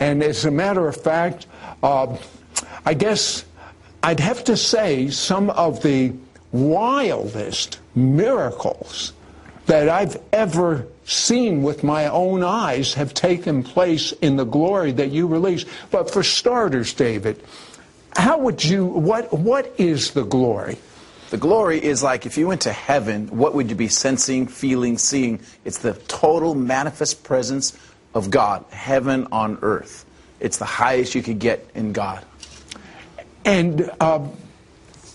And as a matter of fact, uh, I guess I'd have to say some of the wildest miracles that I've ever seen with my own eyes have taken place in the glory that you release. But for starters, David, how would you, what, what is the glory? The glory is like if you went to heaven, what would you be sensing, feeling, seeing? It's the total manifest presence of God, heaven on earth. It's the highest you could get in God. And um,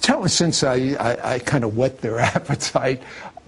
tell us, since I, I, I kind of whet their appetite,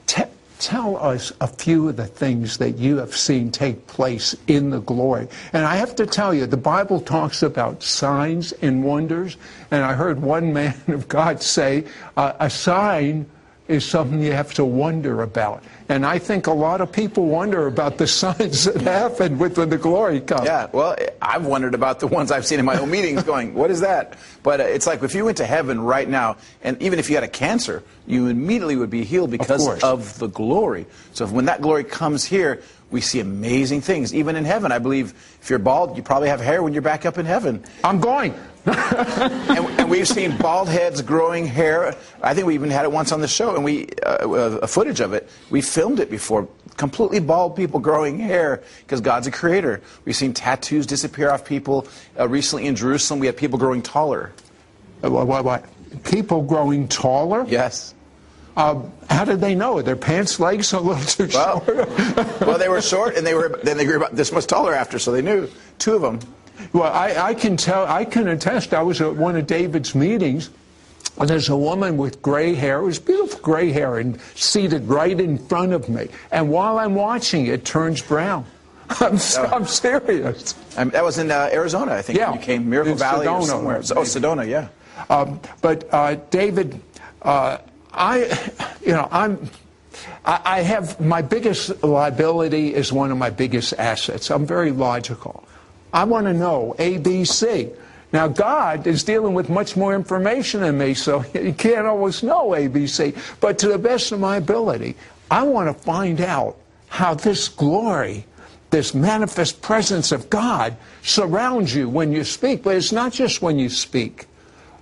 te- tell us a few of the things that you have seen take place in the glory. And I have to tell you, the Bible talks about signs and wonders. And I heard one man of God say, uh, a sign is something you have to wonder about. And I think a lot of people wonder about the signs that happen with when the glory comes. Yeah, well, I've wondered about the ones I've seen in my own meetings going, what is that? But uh, it's like if you went to heaven right now, and even if you had a cancer, you immediately would be healed because of, of the glory. So when that glory comes here, we see amazing things. Even in heaven, I believe if you're bald, you probably have hair when you're back up in heaven. I'm going. and, and, we've seen bald heads growing hair. I think we even had it once on the show, and we uh, uh, footage of it. We filmed it before. Completely bald people growing hair because God's a creator. We've seen tattoos disappear off people. Uh, recently in Jerusalem, we had people growing taller. What, what? People growing taller? Yes. Uh, how did they know? Their pants legs a little too well, short. well, they were short, and they were then they grew about this much taller after, so they knew two of them. Well, I, I can tell, I can attest. I was at one of David's meetings, and there's a woman with gray hair. It was beautiful gray hair, and seated right in front of me. And while I'm watching, it turns brown. I'm, oh. I'm serious. Um, that was in uh, Arizona, I think. Yeah, you came Miracle Valley Sedona, or somewhere. Oh, Sedona, yeah. Um, but uh, David, uh, I, you know, I'm. I have my biggest liability is one of my biggest assets. I'm very logical. I want to know ABC. Now, God is dealing with much more information than me, so you can't always know ABC. But to the best of my ability, I want to find out how this glory, this manifest presence of God surrounds you when you speak. But it's not just when you speak.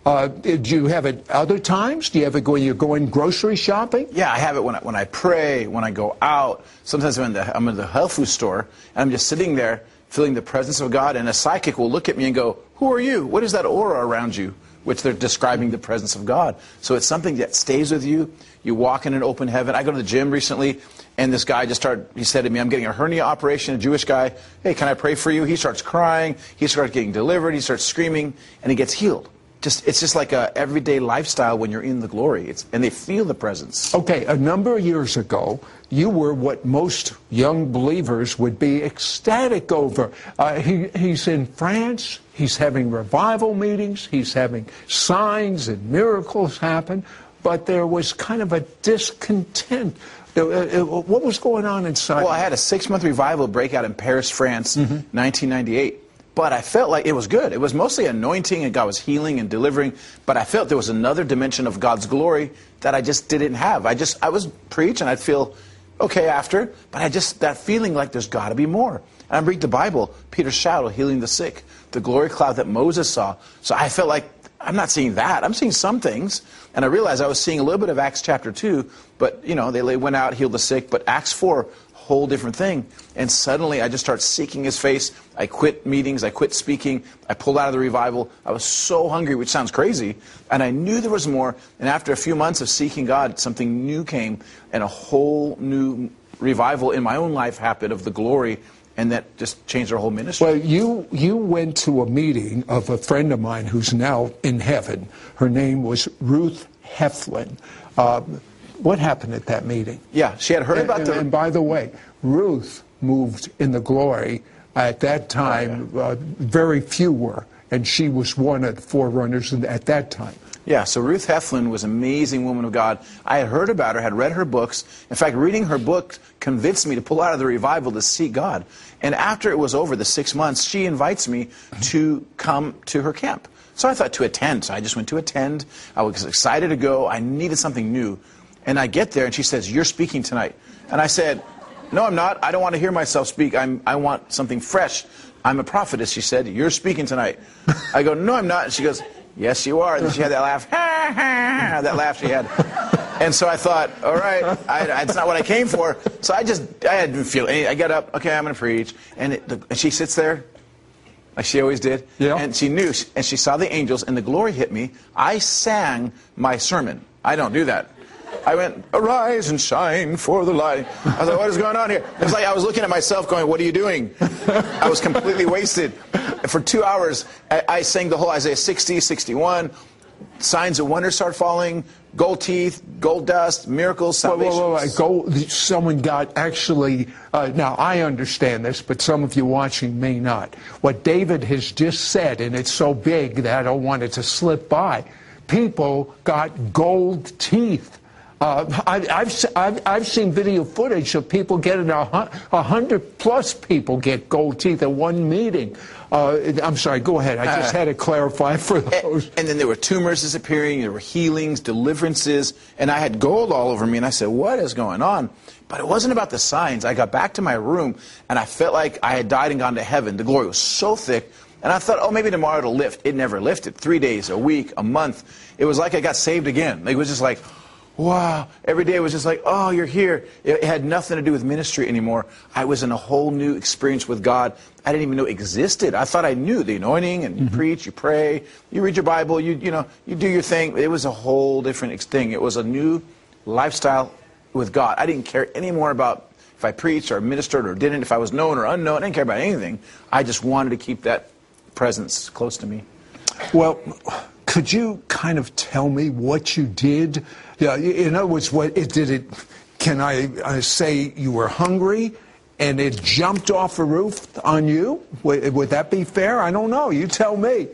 Uh, do you have it other times? Do you have it when you're going grocery shopping? Yeah, I have it when I, when I pray, when I go out. Sometimes I'm in, the, I'm in the health food store, and I'm just sitting there feeling the presence of God, and a psychic will look at me and go, Who are you? What is that aura around you? Which they're describing the presence of God. So it's something that stays with you. You walk in an open heaven. I go to the gym recently, and this guy just started, he said to me, I'm getting a hernia operation, a Jewish guy. Hey, can I pray for you? He starts crying. He starts getting delivered. He starts screaming, and he gets healed just it's just like a everyday lifestyle when you're in the glory. It's, and they feel the presence. Okay, a number of years ago, you were what most young believers would be ecstatic over. Uh, he, he's in France. He's having revival meetings. He's having signs and miracles happen. But there was kind of a discontent. Uh, uh, what was going on inside? Well, I had a six-month revival breakout in Paris, France, mm-hmm. 1998 but I felt like it was good. It was mostly anointing and God was healing and delivering, but I felt there was another dimension of God's glory that I just didn't have. I just I was preach and I'd feel okay after, but I just that feeling like there's got to be more. And I read the Bible, Peter's shadow healing the sick, the glory cloud that Moses saw. So I felt like I'm not seeing that. I'm seeing some things. And I realized I was seeing a little bit of Acts chapter 2, but, you know, they went out, healed the sick. But Acts 4 whole different thing. And suddenly I just start seeking his face. I quit meetings. I quit speaking. I pulled out of the revival. I was so hungry, which sounds crazy. And I knew there was more. And after a few months of seeking God, something new came and a whole new revival in my own life happened of the glory and that just changed our whole ministry. Well, you you went to a meeting of a friend of mine who's now in heaven. Her name was Ruth Heflin. Uh, what happened at that meeting? Yeah, she had heard about and, the. And by the way, Ruth moved in the glory. At that time, oh, yeah. uh, very few were, and she was one of the forerunners at that time. Yeah, so Ruth Heflin was an amazing woman of God. I had heard about her, had read her books. In fact, reading her book convinced me to pull out of the revival to seek God. And after it was over, the six months, she invites me to come to her camp. So I thought to attend. So I just went to attend. I was excited to go. I needed something new. And I get there, and she says, You're speaking tonight. And I said, no, I'm not. I don't want to hear myself speak. I'm, I want something fresh. I'm a prophetess, she said. You're speaking tonight. I go, no, I'm not. And she goes, yes, you are. And she had that laugh, that laugh she had. And so I thought, all right, I, that's not what I came for. So I just, I didn't feel any. I get up, okay, I'm going to preach. And, it, the, and she sits there, like she always did. Yeah. And she knew, and she saw the angels, and the glory hit me. I sang my sermon. I don't do that. I went, arise and shine for the light. I was like, what is going on here? It was like I was looking at myself going, what are you doing? I was completely wasted. For two hours, I, I sang the whole Isaiah 60, 61. Signs of wonder start falling, gold teeth, gold dust, miracles, salvation. whoa, whoa, whoa. Go, someone got actually, uh, now I understand this, but some of you watching may not. What David has just said, and it's so big that I don't want it to slip by, people got gold teeth. Uh, I, I've, s- I've, I've seen video footage of people getting a, a hundred plus people get gold teeth at one meeting. Uh, I'm sorry, go ahead. I just had to clarify for those. And then there were tumors disappearing, there were healings, deliverances, and I had gold all over me. And I said, What is going on? But it wasn't about the signs. I got back to my room and I felt like I had died and gone to heaven. The glory was so thick. And I thought, oh, maybe tomorrow it'll lift. It never lifted. Three days, a week, a month. It was like I got saved again. It was just like, wow. Every day was just like, oh, you're here. It had nothing to do with ministry anymore. I was in a whole new experience with God I didn't even know existed. I thought I knew the anointing and you mm-hmm. preach, you pray, you read your Bible, you, you know, you do your thing. It was a whole different thing. It was a new lifestyle with God. I didn't care anymore about if I preached or ministered or didn't, if I was known or unknown. I didn't care about anything. I just wanted to keep that presence close to me. Well, could you kind of tell me what you did? Yeah, in other words, what it did it? Can I uh, say you were hungry and it jumped off a roof on you? Would, would that be fair? I don't know. You tell me.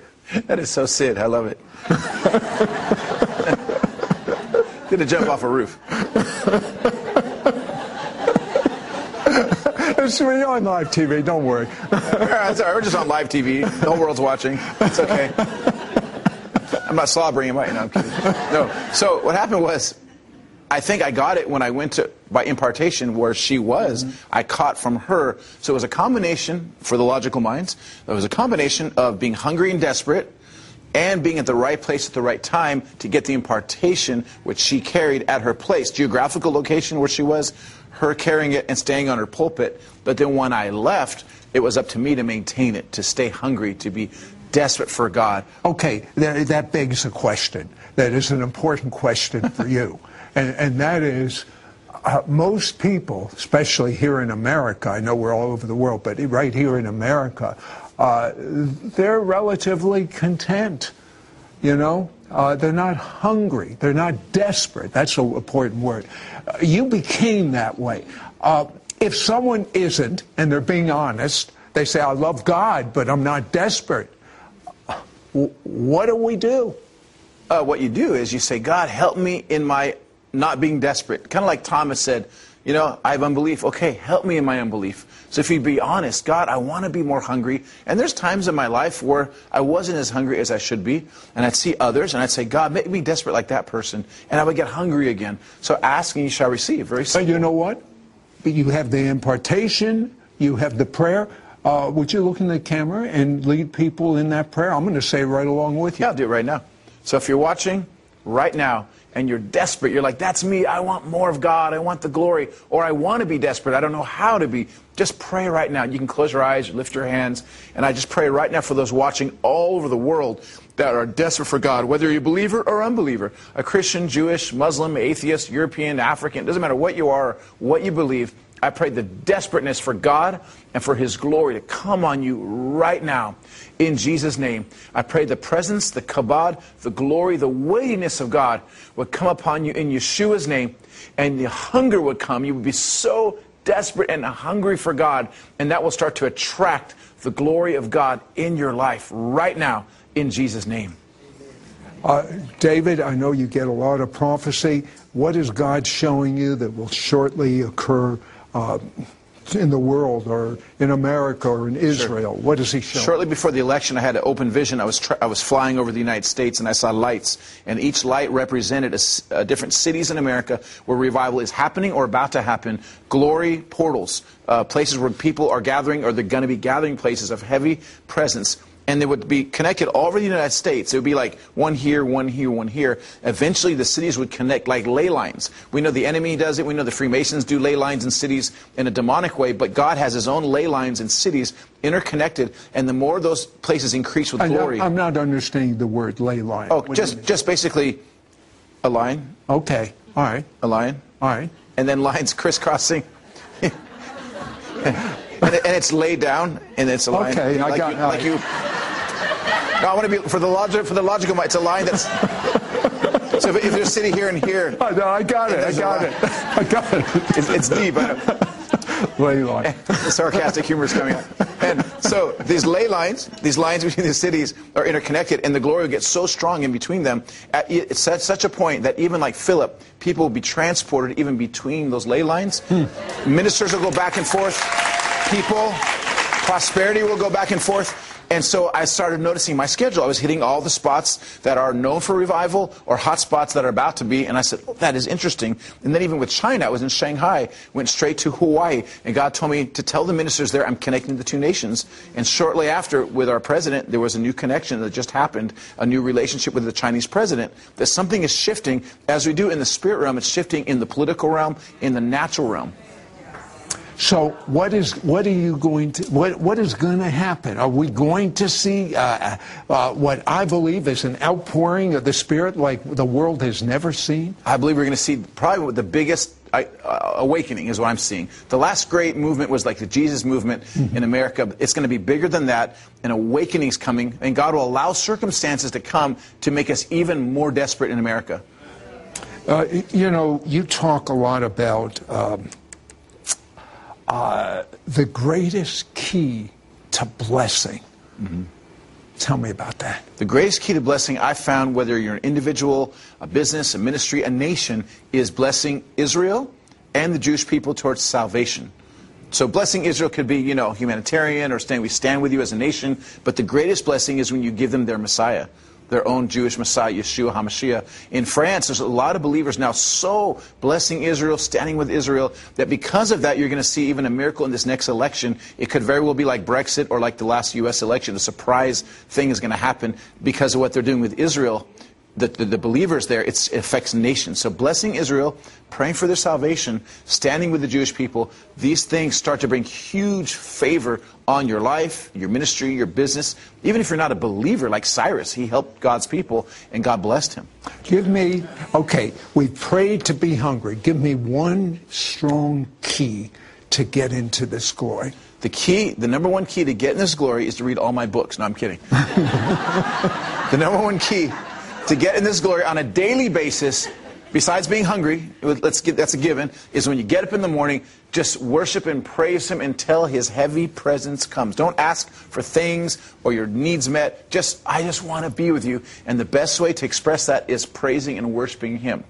That is so Sid. I love it. Did it jump off a roof? It's we're on live TV. Don't worry. All right. We're just on live TV. The whole world's watching. It's okay. I'm not slobbering. Am I? No, I'm kidding. No. So what happened was, I think I got it when I went to by impartation where she was. Mm-hmm. I caught from her. So it was a combination for the logical minds. It was a combination of being hungry and desperate. And being at the right place at the right time to get the impartation which she carried at her place, geographical location where she was, her carrying it and staying on her pulpit. But then when I left, it was up to me to maintain it, to stay hungry, to be desperate for God. Okay, that, that begs a question. That is an important question for you. And, and that is uh, most people, especially here in America, I know we're all over the world, but right here in America, uh, they're relatively content. You know, uh, they're not hungry. They're not desperate. That's an important word. Uh, you became that way. Uh, if someone isn't, and they're being honest, they say, I love God, but I'm not desperate. What do we do? uh, what you do is you say, God, help me in my not being desperate. Kind of like Thomas said, you know, I have unbelief. Okay, help me in my unbelief. So if you be honest, God, I want to be more hungry. And there's times in my life where I wasn't as hungry as I should be. And I'd see others and I'd say, God, make me desperate like that person. And I would get hungry again. So ask and you shall receive. Very simple. you know what? You have the impartation, you have the prayer. Uh, would you look in the camera and lead people in that prayer? I'm going to say right along with you. Yeah, I'll do it right now. So if you're watching right now and you're desperate, you're like, that's me. I want more of God. I want the glory. Or I want to be desperate. I don't know how to be. Just pray right now. You can close your eyes, lift your hands. And I just pray right now for those watching all over the world that are desperate for God, whether you're a believer or unbeliever, a Christian, Jewish, Muslim, atheist, European, African, doesn't matter what you are, what you believe. I pray the desperateness for God and for His glory to come on you right now in Jesus' name. I pray the presence, the kabod, the glory, the weightiness of God would come upon you in Yeshua's name, and the hunger would come. You would be so desperate and hungry for God, and that will start to attract the glory of God in your life right now in Jesus' name. Uh, David, I know you get a lot of prophecy. What is God showing you that will shortly occur uh, in the world or in America or in Israel? What does he show? Shortly before the election, I had an open vision. I was, tra- I was flying over the United States and I saw lights, and each light represented a, uh, different cities in America where revival is happening or about to happen. Glory portals, uh, places where people are gathering or they're going to be gathering places of heavy presence and they would be connected all over the United States. It would be like one here, one here, one here. Eventually, the cities would connect like ley lines. We know the enemy does it. We know the Freemasons do ley lines in cities in a demonic way, but God has his own ley lines in cities interconnected, and the more those places increase with glory. I'm not understanding the word ley line. oh, What just, just basically a line, Okay. All right. a line, All right. and then lines crisscrossing. and, and it's laid down, and it's a line. Okay, I got- you, like you. No, I want to be for the logic for the logical. mind, It's a line that's. so if, if you're sitting here and here, I, no, I got it. I got it. I got it. it's, it's deep. Ley line. the sarcastic humor is coming out. And so these ley lines, these lines between the cities are interconnected, and the glory will get so strong in between them. At, it's at such a point that even like Philip, people will be transported even between those ley lines. Hmm. Ministers will go back and forth. People, prosperity will go back and forth. And so I started noticing my schedule. I was hitting all the spots that are known for revival or hot spots that are about to be. And I said, oh, that is interesting. And then even with China, I was in Shanghai, went straight to Hawaii. And God told me to tell the ministers there I'm connecting the two nations. And shortly after, with our president, there was a new connection that just happened, a new relationship with the Chinese president, that something is shifting. As we do in the spirit realm, it's shifting in the political realm, in the natural realm. So what is what are you going to what what is going to happen? Are we going to see uh, uh, what I believe is an outpouring of the Spirit like the world has never seen? I believe we're going to see probably the biggest uh, uh, awakening is what I'm seeing. The last great movement was like the Jesus movement in America. It's going to be bigger than that. An awakening's coming, and God will allow circumstances to come to make us even more desperate in America. Uh, you know, you talk a lot about um, uh, the greatest key to blessing. Tell me about that. The greatest key to blessing I found, whether you're an individual, a business, a ministry, a nation, is blessing Israel and the Jewish people towards salvation. So blessing Israel could be, you know, humanitarian or stand, we stand with you as a nation, but the greatest blessing is when you give them their Messiah, their own Jewish Messiah, Yeshua HaMashiach. In France, there's a lot of believers now so blessing Israel, standing with Israel, that because of that, you're going to see even a miracle in this next election. It could very well be like Brexit or like the last U.S. election. A surprise thing is going to happen because of what they're doing with Israel the, the, the believers there, it's, it affects nations. So blessing Israel, praying for their salvation, standing with the Jewish people, these things start to bring huge favor on your life, your ministry, your business. Even if you're not a believer like Cyrus, he helped God's people and God blessed him. Give me, okay, we prayed to be hungry. Give me one strong key to get into this glory. The key, the number one key to get in this glory is to read all my books. No, I'm kidding. the number one key to get in this glory on a daily basis, besides being hungry, let's get, that's a given, is when you get up in the morning, just worship and praise Him until His heavy presence comes. Don't ask for things or your needs met. Just, I just want to be with you. And the best way to express that is praising and worshiping Him.